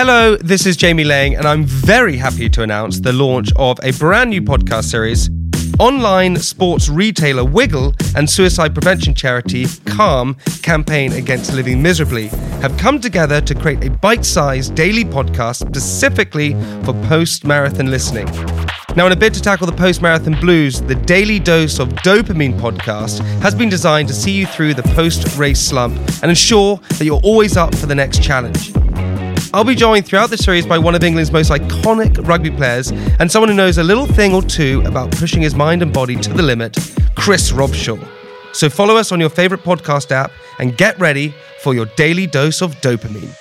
Hello, this is Jamie Laing, and I'm very happy to announce the launch of a brand new podcast series. Online sports retailer Wiggle and suicide prevention charity Calm Campaign Against Living Miserably have come together to create a bite sized daily podcast specifically for post marathon listening. Now, in a bid to tackle the post marathon blues, the Daily Dose of Dopamine podcast has been designed to see you through the post race slump and ensure that you're always up for the next challenge. I'll be joined throughout the series by one of England's most iconic rugby players and someone who knows a little thing or two about pushing his mind and body to the limit, Chris Robshaw. So follow us on your favourite podcast app and get ready for your daily dose of dopamine.